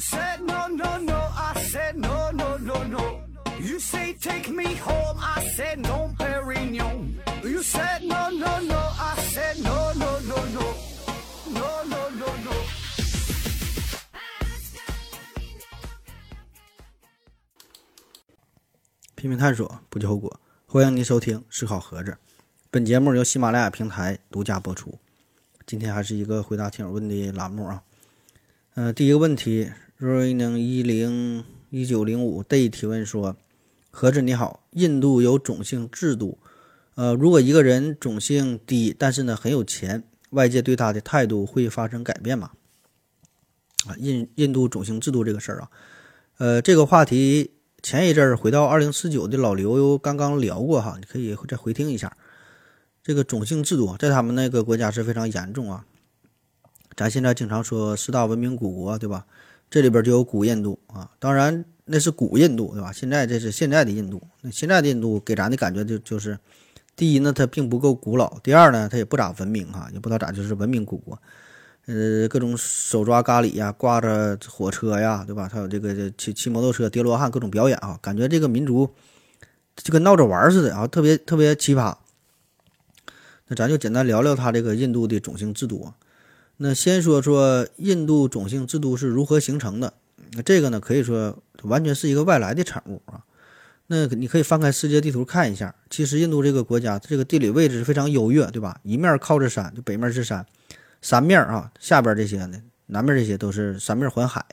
said no no no, I said no no no no. You say take me home, I said no, Perignon. You said no no no, I said no no no no, no no no no. 拼命探索，不计后果。欢迎您收听《思考盒子》，本节目由喜马拉雅平台独家播出。今天还是一个回答听友问的栏目啊。呃，第一个问题，Running 一零一九零五 day 提问说：盒子你好，印度有种姓制度，呃，如果一个人种姓低，但是呢很有钱，外界对他的态度会发生改变吗？啊，印印度种姓制度这个事儿啊，呃，这个话题。前一阵儿回到二零四九的老刘刚刚聊过哈，你可以再回听一下。这个种姓制度在他们那个国家是非常严重啊。咱现在经常说四大文明古国，对吧？这里边就有古印度啊，当然那是古印度，对吧？现在这是现在的印度。那现在的印度给咱的感觉就就是，第一呢，它并不够古老；第二呢，它也不咋文明哈，也不知道咋就是文明古国。呃，各种手抓咖喱呀，挂着火车呀，对吧？还有这个骑骑摩托车、叠罗汉各种表演啊，感觉这个民族就跟闹着玩似的啊，特别特别奇葩。那咱就简单聊聊他这个印度的种姓制度啊。那先说说印度种姓制度是如何形成的。那这个呢，可以说完全是一个外来的产物啊。那你可以翻开世界地图看一下，其实印度这个国家这个地理位置非常优越，对吧？一面靠着山，就北面是山。三面啊，下边这些呢，南面这些都是三面环海。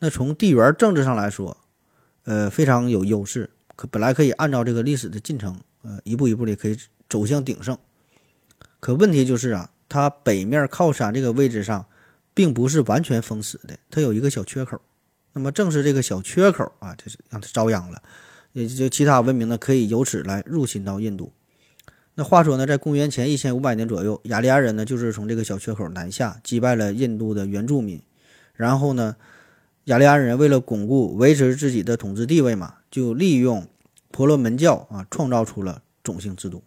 那从地缘政治上来说，呃，非常有优势。可本来可以按照这个历史的进程，呃，一步一步的可以走向鼎盛。可问题就是啊，它北面靠山这个位置上，并不是完全封死的，它有一个小缺口。那么正是这个小缺口啊，就是让它遭殃了，也就其他文明呢，可以由此来入侵到印度。那话说呢，在公元前一千五百年左右，雅利安人呢就是从这个小缺口南下，击败了印度的原住民。然后呢，雅利安人为了巩固维持自己的统治地位嘛，就利用婆罗门教啊，创造出了种姓制度。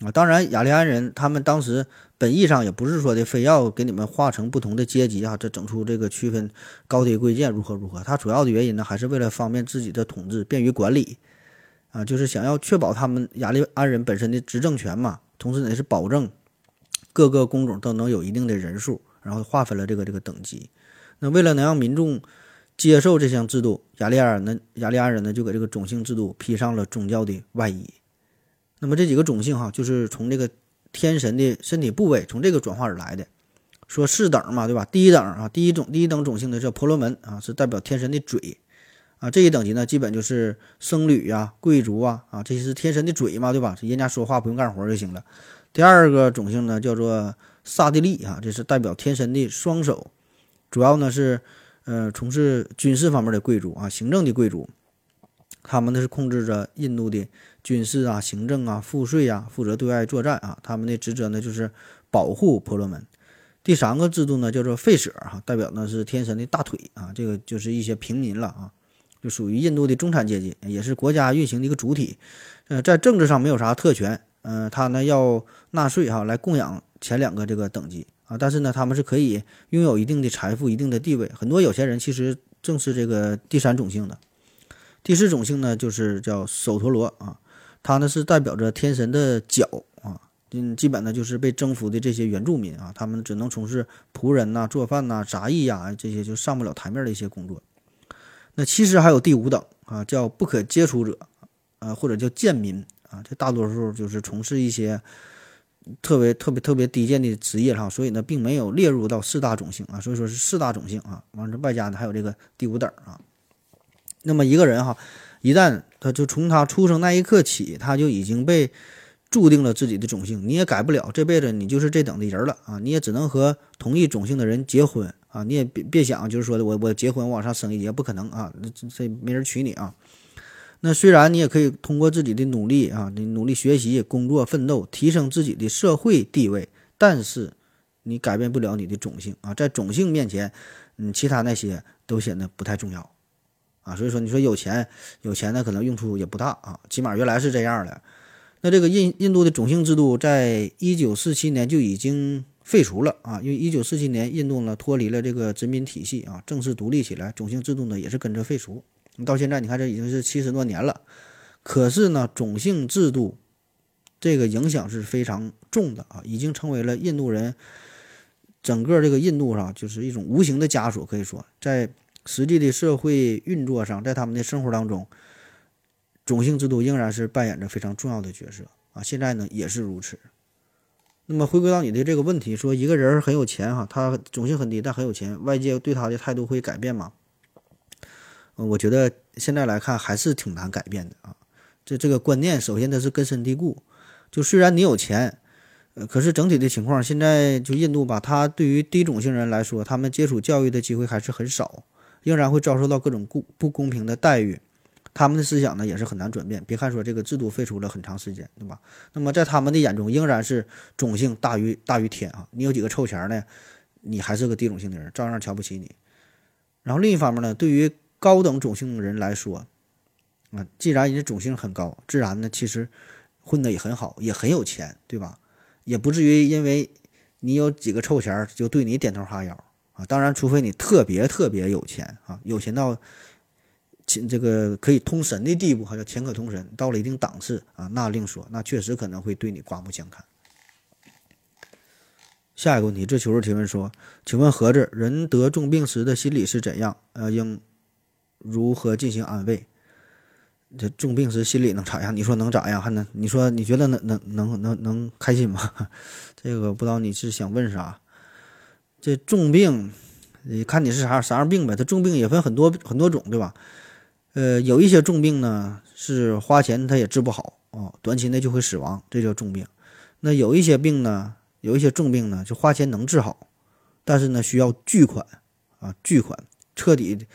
啊，当然，雅利安人他们当时本意上也不是说的非要给你们划成不同的阶级啊，这整出这个区分高低贵贱如何如何。他主要的原因呢，还是为了方便自己的统治，便于管理。啊，就是想要确保他们雅利安人本身的执政权嘛，同时呢是保证各个工种都能有一定的人数，然后划分了这个这个等级。那为了能让民众接受这项制度，雅利安呢雅利安人呢就给这个种姓制度披上了宗教的外衣。那么这几个种姓哈，就是从这个天神的身体部位从这个转化而来的。说四等嘛，对吧？第一等啊，第一种第一等种姓的叫婆罗门啊，是代表天神的嘴。啊，这一等级呢，基本就是僧侣呀、贵族啊，啊，这些是天神的嘴嘛，对吧？人家说话不用干活就行了。第二个种姓呢，叫做萨地利啊，这是代表天神的双手，主要呢是，呃，从事军事方面的贵族啊，行政的贵族，他们呢是控制着印度的军事啊、行政啊、赋税啊，负责对外作战啊，他们的职责呢就是保护婆罗门。第三个制度呢叫做吠舍哈，代表呢是天神的大腿啊，这个就是一些平民了啊。就属于印度的中产阶级，也是国家运行的一个主体。呃，在政治上没有啥特权，嗯，他呢要纳税哈，来供养前两个这个等级啊。但是呢，他们是可以拥有一定的财富、一定的地位。很多有钱人其实正是这个第三种姓的。第四种姓呢，就是叫首陀罗啊，他呢是代表着天神的脚啊。嗯，基本呢就是被征服的这些原住民啊，他们只能从事仆人呐、做饭呐、杂役呀这些就上不了台面的一些工作。那其实还有第五等啊，叫不可接触者，啊或者叫贱民啊，这大多数就是从事一些特别特别特别低贱的职业哈，所以呢，并没有列入到四大种姓啊，所以说是四大种姓啊。完了，外加呢还有这个第五等啊。那么一个人哈，一旦他就从他出生那一刻起，他就已经被注定了自己的种姓，你也改不了，这辈子你就是这等的人了啊，你也只能和同一种姓的人结婚。啊，你也别别想，就是说的我我结婚往上升一阶不可能啊，这这没人娶你啊。那虽然你也可以通过自己的努力啊，你努力学习、工作、奋斗，提升自己的社会地位，但是你改变不了你的种姓啊。在种姓面前，嗯，其他那些都显得不太重要啊。所以说，你说有钱有钱呢，可能用处也不大啊。起码原来是这样的。那这个印印度的种姓制度，在一九四七年就已经废除了啊，因为一九四七年印度呢脱离了这个殖民体系啊，正式独立起来，种姓制度呢也是跟着废除。到现在你看这已经是七十多年了，可是呢种姓制度这个影响是非常重的啊，已经成为了印度人整个这个印度上就是一种无形的枷锁，可以说在实际的社会运作上，在他们的生活当中，种姓制度仍然是扮演着非常重要的角色啊，现在呢也是如此。那么回归到你的这个问题，说一个人很有钱哈，他种姓很低，但很有钱，外界对他的态度会改变吗？呃，我觉得现在来看还是挺难改变的啊。这这个观念，首先它是根深蒂固。就虽然你有钱，呃，可是整体的情况，现在就印度吧，他对于低种姓人来说，他们接触教育的机会还是很少，仍然会遭受到各种不不公平的待遇。他们的思想呢也是很难转变。别看说这个制度废除了很长时间，对吧？那么在他们的眼中，仍然是种姓大于大于天啊！你有几个臭钱呢？你还是个低种姓的人，照样瞧不起你。然后另一方面呢，对于高等种姓的人来说，啊，既然人家种姓很高，自然呢其实混得也很好，也很有钱，对吧？也不至于因为你有几个臭钱就对你点头哈腰啊。当然，除非你特别特别有钱啊，有钱到钱。这个可以通神的地步，还叫钱可通神，到了一定档次啊，那另说，那确实可能会对你刮目相看。下一个问题，这求助提问说，请问盒子，人得重病时的心理是怎样？呃，应如何进行安慰？这重病时心理能咋样？你说能咋样？还能？你说你觉得能能能能能开心吗？这个不知道你是想问啥？这重病，你看你是啥啥样病呗？它重病也分很多很多种，对吧？呃，有一些重病呢，是花钱他也治不好哦，短期内就会死亡，这叫重病。那有一些病呢，有一些重病呢，就花钱能治好，但是呢，需要巨款啊，巨款，彻底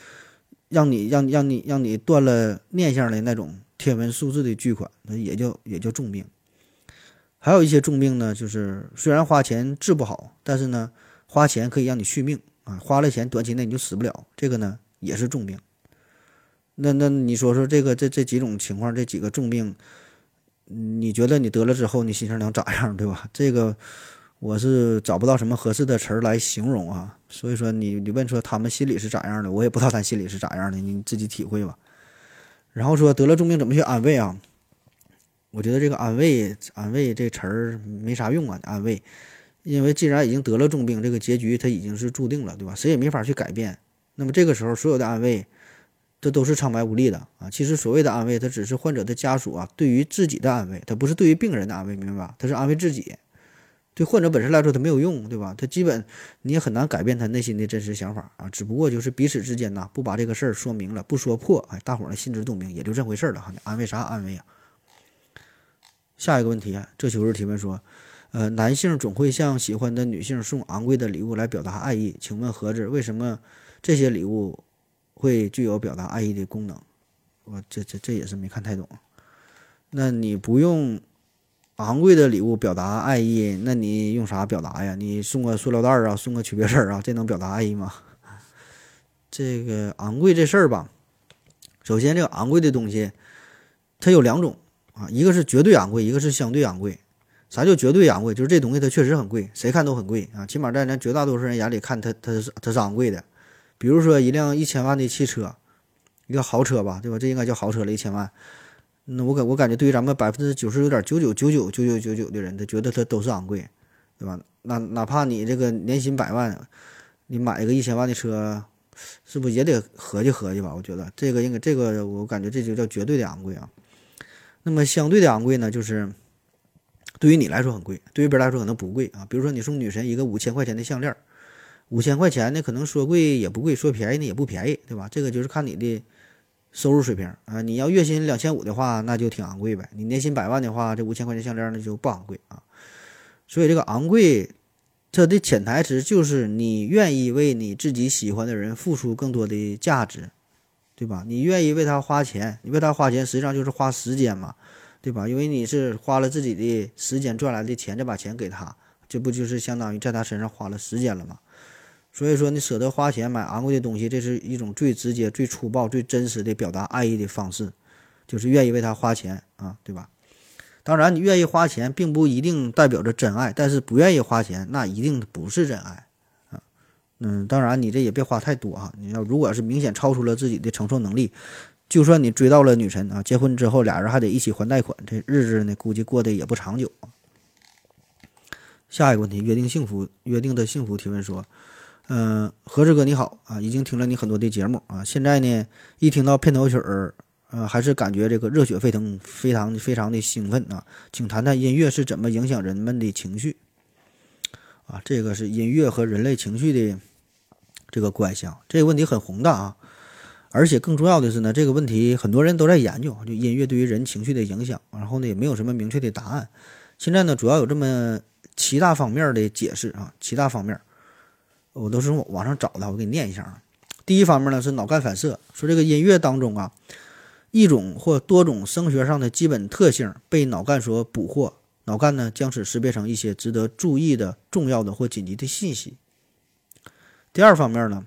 让你让让你让你断了念想的那种天文数字的巨款，那也叫也叫重病。还有一些重病呢，就是虽然花钱治不好，但是呢，花钱可以让你续命啊，花了钱短期内你就死不了，这个呢也是重病。那那你说说这个这这几种情况，这几个重病，你觉得你得了之后，你心情能咋样，对吧？这个我是找不到什么合适的词儿来形容啊。所以说你你问说他们心里是咋样的，我也不知道他心里是咋样的，你自己体会吧。然后说得了重病怎么去安慰啊？我觉得这个安慰安慰这词儿没啥用啊，安慰，因为既然已经得了重病，这个结局它已经是注定了，对吧？谁也没法去改变。那么这个时候所有的安慰。这都是苍白无力的啊！其实所谓的安慰，它只是患者的家属啊对于自己的安慰，它不是对于病人的安慰，明白吧？它是安慰自己，对患者本身来说它没有用，对吧？他基本你也很难改变他内心的真实想法啊！只不过就是彼此之间呐，不把这个事儿说明了，不说破，哎，大伙儿呢心知肚明，也就这回事儿了哈。你安慰啥安慰啊？下一个问题，这求是提问说，呃，男性总会向喜欢的女性送昂贵的礼物来表达爱意，请问盒子为什么这些礼物？会具有表达爱意的功能，我这这这也是没看太懂。那你不用昂贵的礼物表达爱意，那你用啥表达呀？你送个塑料袋啊，送个曲别针啊，这能表达爱意吗？这个昂贵这事儿吧，首先这个昂贵的东西，它有两种啊，一个是绝对昂贵，一个是相对昂贵。啥叫绝对昂贵？就是这东西它确实很贵，谁看都很贵啊，起码在咱绝大多数人眼里看它它是它是昂贵的。比如说一辆一千万的汽车，一个豪车吧，对吧？这应该叫豪车了，一千万。那我感我感觉，对于咱们百分之九十九点九九九九九九九九的人，他觉得它都是昂贵，对吧？那哪怕你这个年薪百万，你买一个一千万的车，是不是也得合计合计吧？我觉得这个应该，这个我感觉这就叫绝对的昂贵啊。那么相对的昂贵呢，就是对于你来说很贵，对于别人来说可能不贵啊。比如说你送女神一个五千块钱的项链。五千块钱呢，可能说贵也不贵，说便宜呢也不便宜，对吧？这个就是看你的收入水平啊。你要月薪两千五的话，那就挺昂贵呗。你年薪百万的话，这五千块钱项链那就不昂贵啊。所以这个昂贵，它的潜台词就是你愿意为你自己喜欢的人付出更多的价值，对吧？你愿意为他花钱，你为他花钱实际上就是花时间嘛，对吧？因为你是花了自己的时间赚来的钱，再把钱给他，这不就是相当于在他身上花了时间了吗？所以说，你舍得花钱买昂贵的东西，这是一种最直接、最粗暴、最真实的表达爱意的方式，就是愿意为他花钱啊，对吧？当然，你愿意花钱，并不一定代表着真爱，但是不愿意花钱，那一定不是真爱啊。嗯，当然你这也别花太多啊。你要如果是明显超出了自己的承受能力，就算你追到了女神啊，结婚之后俩人还得一起还贷款，这日子呢估计过得也不长久。下一个问题，约定幸福，约定的幸福提问说，嗯，何志哥你好啊，已经听了你很多的节目啊，现在呢一听到片头曲儿。呃，还是感觉这个热血沸腾，非常非常的兴奋啊！请谈谈音乐是怎么影响人们的情绪啊？这个是音乐和人类情绪的这个关系啊。这个问题很宏大啊，而且更重要的是呢，这个问题很多人都在研究，就音乐对于人情绪的影响。然后呢，也没有什么明确的答案。现在呢，主要有这么七大方面的解释啊，七大方面，我都是网上找的，我给你念一下啊。第一方面呢是脑干反射，说这个音乐当中啊。一种或多种声学上的基本特性被脑干所捕获，脑干呢将此识别成一些值得注意的重要的或紧急的信息。第二方面呢，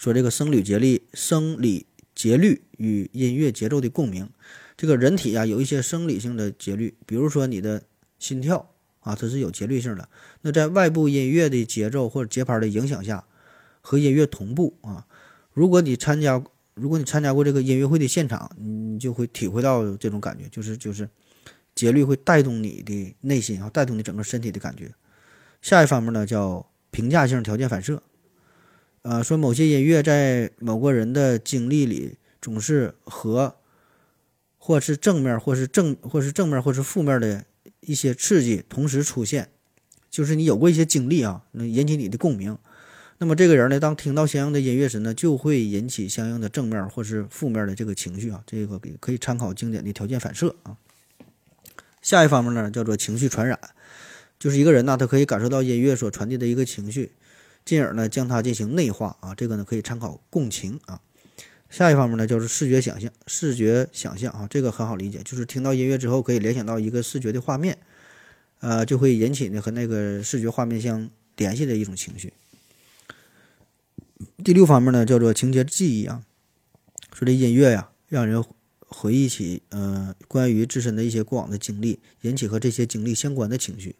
说这个生理节律、生理节律与音乐节奏的共鸣。这个人体啊有一些生理性的节律，比如说你的心跳啊，它是有节律性的。那在外部音乐的节奏或者节拍的影响下，和音乐同步啊。如果你参加。如果你参加过这个音乐会的现场，你就会体会到这种感觉，就是就是节律会带动你的内心啊，带动你整个身体的感觉。下一方面呢，叫评价性条件反射，呃，说某些音乐在某个人的经历里总是和或是正面，或是正，或是正面，或是负面的一些刺激同时出现，就是你有过一些经历啊，能引起你的共鸣。那么这个人呢，当听到相应的音乐时呢，就会引起相应的正面或是负面的这个情绪啊。这个可以参考经典的条件反射啊。下一方面呢，叫做情绪传染，就是一个人呢，他可以感受到音乐所传递的一个情绪，进而呢将它进行内化啊。这个呢可以参考共情啊。下一方面呢，就是视觉想象，视觉想象啊，这个很好理解，就是听到音乐之后可以联想到一个视觉的画面，呃，就会引起呢和那个视觉画面相联系的一种情绪。第六方面呢，叫做情节记忆啊，说这音乐呀，让人回忆起呃关于自身的一些过往的经历，引起和这些经历相关的情绪。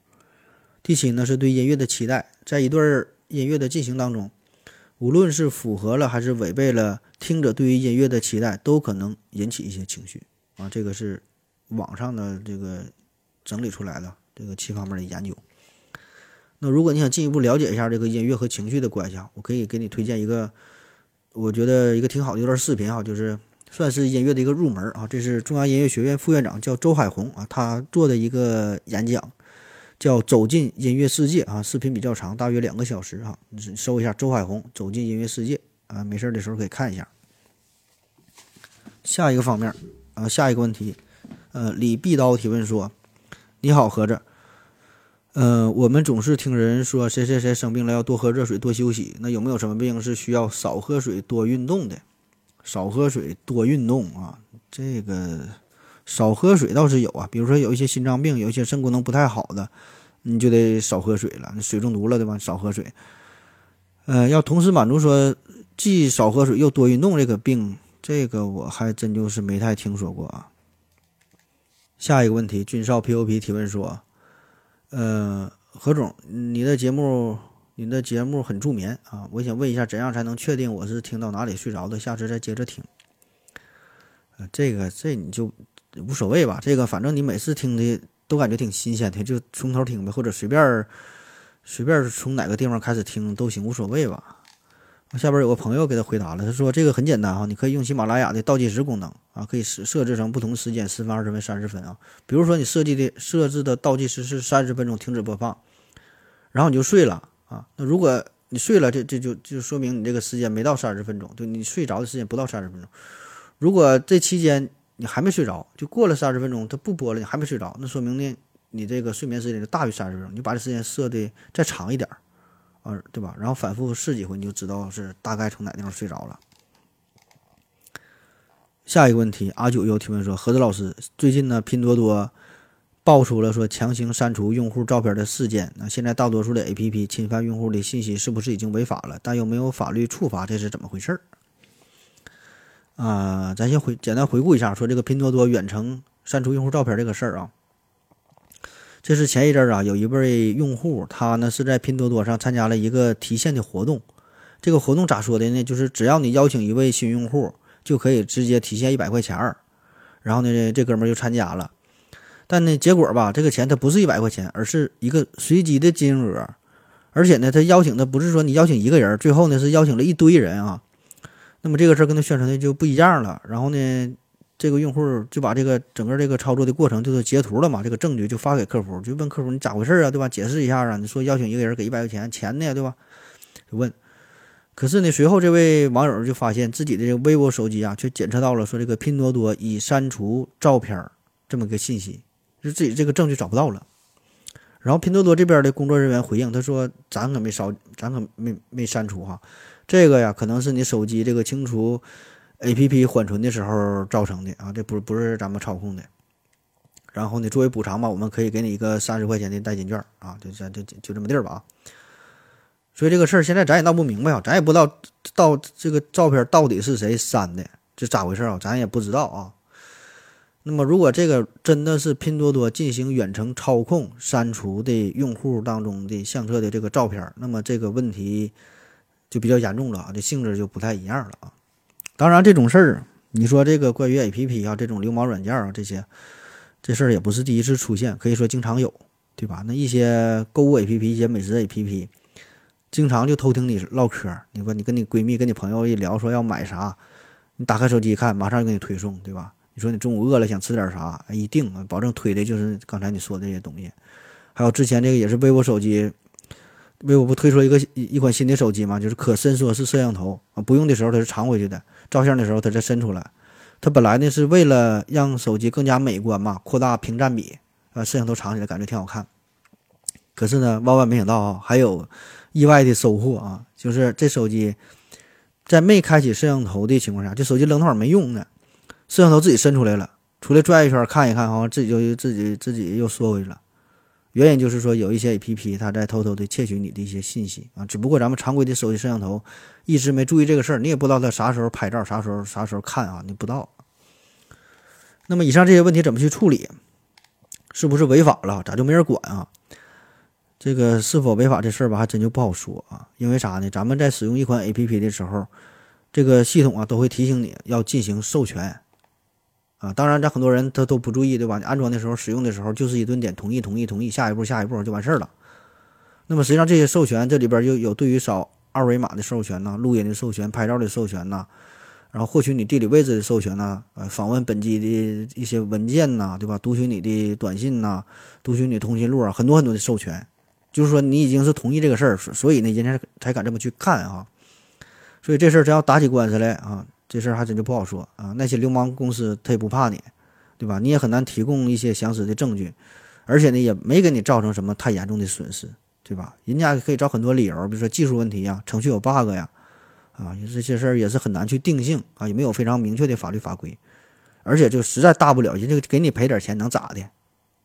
第七呢，是对音乐的期待，在一段音乐的进行当中，无论是符合了还是违背了听者对于音乐的期待，都可能引起一些情绪啊。这个是网上的这个整理出来的这个七方面的研究。那如果你想进一步了解一下这个音乐和情绪的关系啊，我可以给你推荐一个，我觉得一个挺好的一段视频啊，就是算是音乐的一个入门啊。这是中央音乐学院副院长叫周海红啊，他做的一个演讲，叫《走进音乐世界》啊。视频比较长，大约两个小时哈。你搜一下周海红《走进音乐世界》啊，没事的时候可以看一下。下一个方面啊，下一个问题，呃，李碧刀提问说：“你好，何子。”呃，我们总是听人说谁谁谁生病了要多喝热水多休息。那有没有什么病是需要少喝水多运动的？少喝水多运动啊，这个少喝水倒是有啊。比如说有一些心脏病，有一些肾功能不太好的，你就得少喝水了。水中毒了对吧？少喝水。呃，要同时满足说既少喝水又多运动这个病，这个我还真就是没太听说过啊。下一个问题，军少 POP 提问说。呃，何总，你的节目，你的节目很助眠啊！我想问一下，怎样才能确定我是听到哪里睡着的？下次再接着听。呃，这个这你就无所谓吧，这个反正你每次听的都感觉挺新鲜的，就从头听呗，或者随便随便从哪个地方开始听都行，无所谓吧。下边有个朋友给他回答了，他说这个很简单哈，你可以用喜马拉雅的倒计时功能啊，可以设设置成不同时间，十分、二十分、三十分啊。比如说你设计的设置的倒计时是三十分钟停止播放，然后你就睡了啊。那如果你睡了，这这就就说明你这个时间没到三十分钟，就你睡着的时间不到三十分钟。如果这期间你还没睡着，就过了三十分钟，它不播了，你还没睡着，那说明呢你这个睡眠时间就大于三十分钟，你把这时间设的再长一点儿。啊，对吧？然后反复试几回，你就知道是大概从哪地方睡着了。下一个问题，阿九又提问说：何子老师，最近呢，拼多多爆出了说强行删除用户照片的事件。那现在大多数的 APP 侵犯用户的信息，是不是已经违法了？但又没有法律处罚，这是怎么回事儿？啊，咱先回简单回顾一下，说这个拼多多远程删除用户照片这个事儿啊，这是前一阵儿啊，有一位用户，他呢是在拼多多上参加了一个提现的活动。这个活动咋说的呢？就是只要你邀请一位新用户，就可以直接提现一百块钱儿。然后呢，这哥们儿就参加了，但呢，结果吧，这个钱他不是一百块钱，而是一个随机的金额。而且呢，他邀请的不是说你邀请一个人，最后呢是邀请了一堆人啊。那么这个事儿跟他宣传的就不一样了。然后呢？这个用户就把这个整个这个操作的过程就是截图了嘛，这个证据就发给客服，就问客服你咋回事啊，对吧？解释一下啊，你说邀请一个人给一百块钱，钱呢，对吧？就问，可是呢，随后这位网友就发现自己的这个 vivo 手机啊，却检测到了说这个拼多多已删除照片这么个信息，就自己这个证据找不到了。然后拼多多这边的工作人员回应，他说咱可没烧，咱可没没删除哈，这个呀，可能是你手机这个清除。A P P 缓存的时候造成的啊，这不不是咱们操控的。然后呢，作为补偿吧，我们可以给你一个三十块钱的代金券啊，就咱就就这么地儿吧啊。所以这个事儿现在咱也闹不明白啊，咱也不知道到这个照片到底是谁删的，这咋回事啊？咱也不知道啊。那么如果这个真的是拼多多进行远程操控删除的用户当中的相册的这个照片，那么这个问题就比较严重了啊，这性质就不太一样了啊。当然，这种事儿，你说这个关于 A P P 啊，这种流氓软件啊，这些，这事儿也不是第一次出现，可以说经常有，对吧？那一些购物 A P P，一些美食 A P P，经常就偷听你唠嗑。你说你跟你闺蜜、跟你朋友一聊，说要买啥，你打开手机一看，马上就给你推送，对吧？你说你中午饿了想吃点啥，一定保证推的就是刚才你说的这些东西。还有之前这个也是 vivo 手机。vivo 不推出一个一款新的手机嘛？就是可伸缩式摄像头啊，不用的时候它是藏回去的，照相的时候它再伸出来。它本来呢是为了让手机更加美观嘛，扩大屏占比啊，摄像头藏起来感觉挺好看。可是呢，万万没想到啊，还有意外的收获啊，就是这手机在没开启摄像头的情况下，这手机扔那会儿没用呢，摄像头自己伸出来了，出来转一圈看一看，哈自己就自己自己又缩回去了。原因就是说，有一些 A P P 它在偷偷的窃取你的一些信息啊，只不过咱们常规的手机摄像头一直没注意这个事儿，你也不知道它啥时候拍照，啥时候啥时候看啊，你不知道。那么以上这些问题怎么去处理？是不是违法了？咋就没人管啊？这个是否违法这事儿吧，还真就不好说啊。因为啥呢？咱们在使用一款 A P P 的时候，这个系统啊都会提醒你要进行授权。啊，当然，咱很多人他都不注意，对吧？你安装的时候、使用的时候，就是一顿点同意、同意、同意，下一步、下一步就完事儿了。那么实际上这些授权，这里边又有对于扫二维码的授权呐，录音的授权、拍照的授权呐，然后获取你地理位置的授权呐，呃，访问本机的一些文件呐，对吧？读取你的短信呐，读取你通讯录啊，很多很多的授权。就是说你已经是同意这个事儿，所以呢，人家才敢这么去看啊。所以这事儿真要打起官司来啊。这事儿还真就不好说啊！那些流氓公司他也不怕你，对吧？你也很难提供一些详实的证据，而且呢，也没给你造成什么太严重的损失，对吧？人家可以找很多理由，比如说技术问题呀、程序有 bug 呀，啊，这些事儿也是很难去定性啊，也没有非常明确的法律法规，而且就实在大不了，人家给你赔点钱能咋的，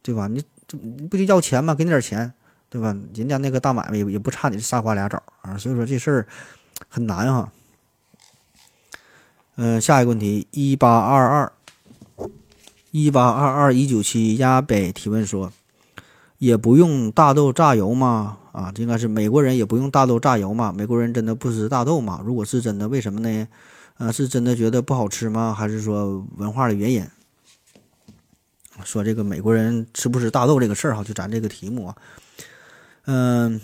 对吧？你这不就要钱吗？给你点钱，对吧？人家那个大买卖也也不差你仨瓜俩枣啊，所以说这事儿很难哈。嗯，下一个问题，一八二二一八二二一九七亚北提问说，也不用大豆榨油吗？啊，这应该是美国人也不用大豆榨油吗？美国人真的不吃大豆吗？如果是真的，为什么呢？啊，是真的觉得不好吃吗？还是说文化的原因？说这个美国人吃不吃大豆这个事儿哈，就咱这个题目啊，嗯，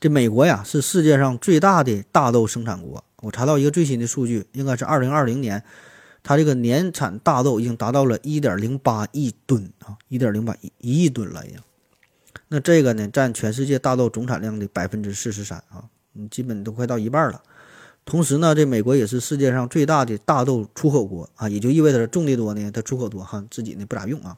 这美国呀是世界上最大的大豆生产国。我查到一个最新的数据，应该是二零二零年，它这个年产大豆已经达到了一点零八亿吨啊，一点零八亿一亿吨了已经。那这个呢，占全世界大豆总产量的百分之四十三啊，嗯，基本都快到一半了。同时呢，这美国也是世界上最大的大豆出口国啊，也就意味着种地多呢，它出口多哈，自己呢不咋用啊。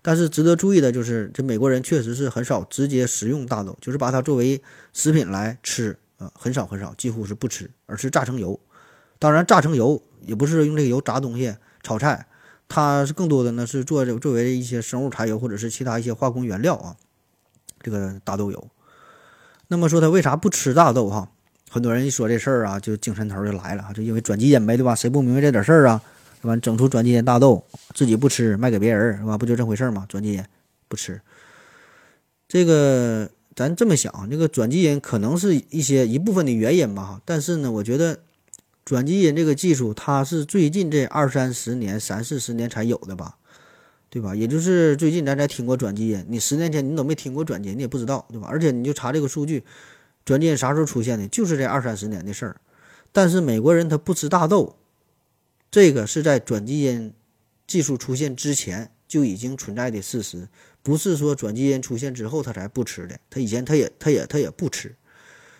但是值得注意的就是，这美国人确实是很少直接食用大豆，就是把它作为食品来吃。呃，很少很少，几乎是不吃，而是榨成油。当然，榨成油也不是用这个油炸东西、炒菜，它是更多的呢是做作为一些生物柴油或者是其他一些化工原料啊。这个大豆油。那么说他为啥不吃大豆哈？很多人一说这事儿啊，就精神头就来了，就因为转基因呗，对吧？谁不明白这点事儿啊？是吧？整出转基因大豆，自己不吃，卖给别人，是吧？不就这回事儿吗？转基因不吃。这个咱这么想，这个转基因可能是一些一部分的原因吧哈，但是呢，我觉得转基因这个技术它是最近这二三十年、三四十年才有的吧，对吧？也就是最近咱才听过转基因，你十年前你都没听过转基因，你也不知道，对吧？而且你就查这个数据，转基因啥时候出现的？就是这二三十年的事儿。但是美国人他不吃大豆，这个是在转基因技术出现之前就已经存在的事实，不是说转基因出现之后他才不吃的，他以前他也他也他也不吃。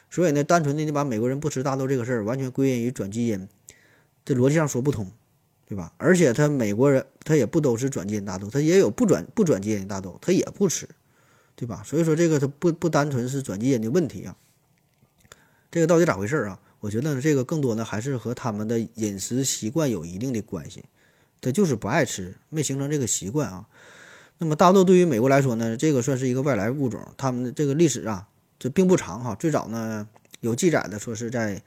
所以呢，单纯的你把美国人不吃大豆这个事儿完全归因于转基因，这逻辑上说不通，对吧？而且他美国人他也不都是转基因大豆，他也有不转不转基因大豆，他也不吃，对吧？所以说这个他不不单纯是转基因的问题啊，这个到底咋回事啊？我觉得，这个更多呢还是和他们的饮食习惯有一定的关系，他就是不爱吃，没形成这个习惯啊。那么大豆对于美国来说呢，这个算是一个外来物种，他们的这个历史啊，这并不长哈。最早呢有记载的说是在，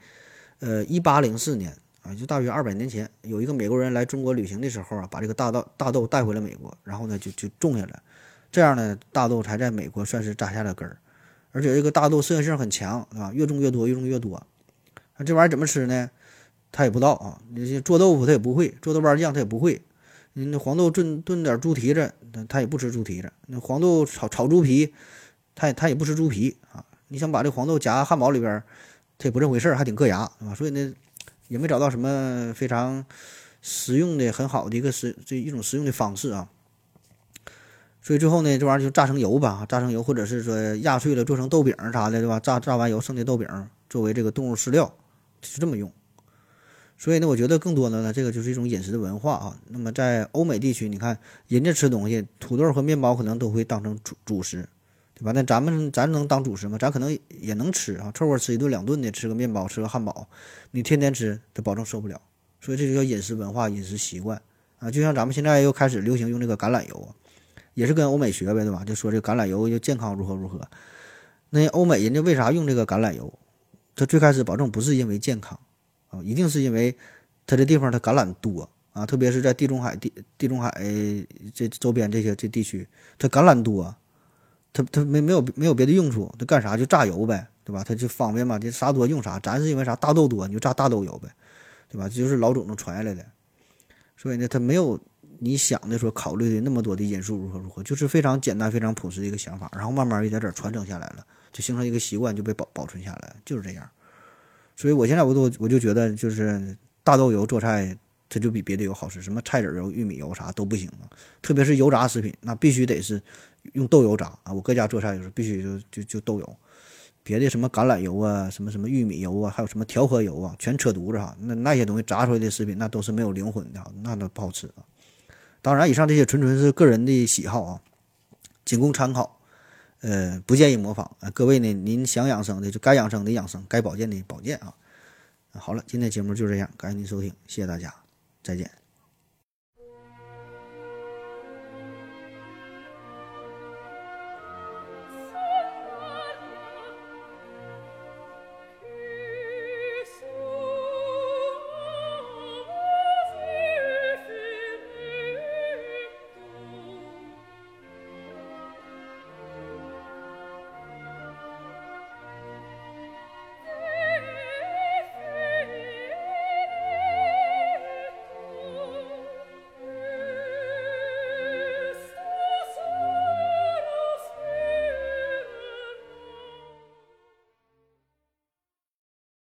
呃，一八零四年啊，就大约二百年前，有一个美国人来中国旅行的时候啊，把这个大豆大豆带回了美国，然后呢就就种下来，这样呢大豆才在美国算是扎下了根儿，而且这个大豆适应性很强啊，越种越多，越种越多。那这玩意儿怎么吃呢？他也不知道啊。你做豆腐他也不会，做豆瓣酱他也不会。那黄豆炖炖点猪蹄子，他他也不吃猪蹄子。那黄豆炒炒猪皮，他也他也不吃猪皮啊。你想把这黄豆夹汉堡里边，他也不这回事儿，还挺硌牙，啊。所以呢，也没找到什么非常实用的、很好的一个实这一种实用的方式啊。所以最后呢，这玩意儿就榨成油吧，榨成油，或者是说压碎了做成豆饼啥的，对吧？榨榨完油剩的豆饼作为这个动物饲料。就这么用，所以呢，我觉得更多的呢，这个就是一种饮食的文化啊。那么在欧美地区，你看人家吃东西，土豆和面包可能都会当成主主食，对吧？那咱们咱能当主食吗？咱可能也能吃啊，凑合吃一顿两顿的，吃个面包，吃个汉堡，你天天吃，他保证受不了。所以这就叫饮食文化、饮食习惯啊。就像咱们现在又开始流行用这个橄榄油，也是跟欧美学呗，对吧？就说这橄榄油又健康如何如何。那欧美人家为啥用这个橄榄油？他最开始保证不是因为健康，啊，一定是因为他这地方它橄榄多啊，特别是在地中海地地中海这周边这些这地区，它橄榄多，它它没没有没有别的用处，它干啥就榨油呗，对吧？它就方便嘛，这啥多用啥。咱是因为啥大豆多，你就榨大豆油呗，对吧？这就是老祖宗传下来的，所以呢，它没有你想的说考虑的那么多的因素如何如何，就是非常简单非常朴实的一个想法，然后慢慢一点点传承下来了。就形成一个习惯，就被保保存下来，就是这样。所以我现在我都我就觉得，就是大豆油做菜，它就比别的油好吃。什么菜籽油、玉米油啥都不行啊。特别是油炸食品，那必须得是用豆油炸啊。我搁家做菜就是必须就就就豆油，别的什么橄榄油啊、什么什么玉米油啊，还有什么调和油啊，全扯犊子哈。那那些东西炸出来的食品，那都是没有灵魂的，那都不好吃啊。当然，以上这些纯纯是个人的喜好啊，仅供参考。呃，不建议模仿啊！各位呢，您想养生的就该养生的养生，该保健的保健啊！好了，今天节目就这样，感谢您收听，谢谢大家，再见。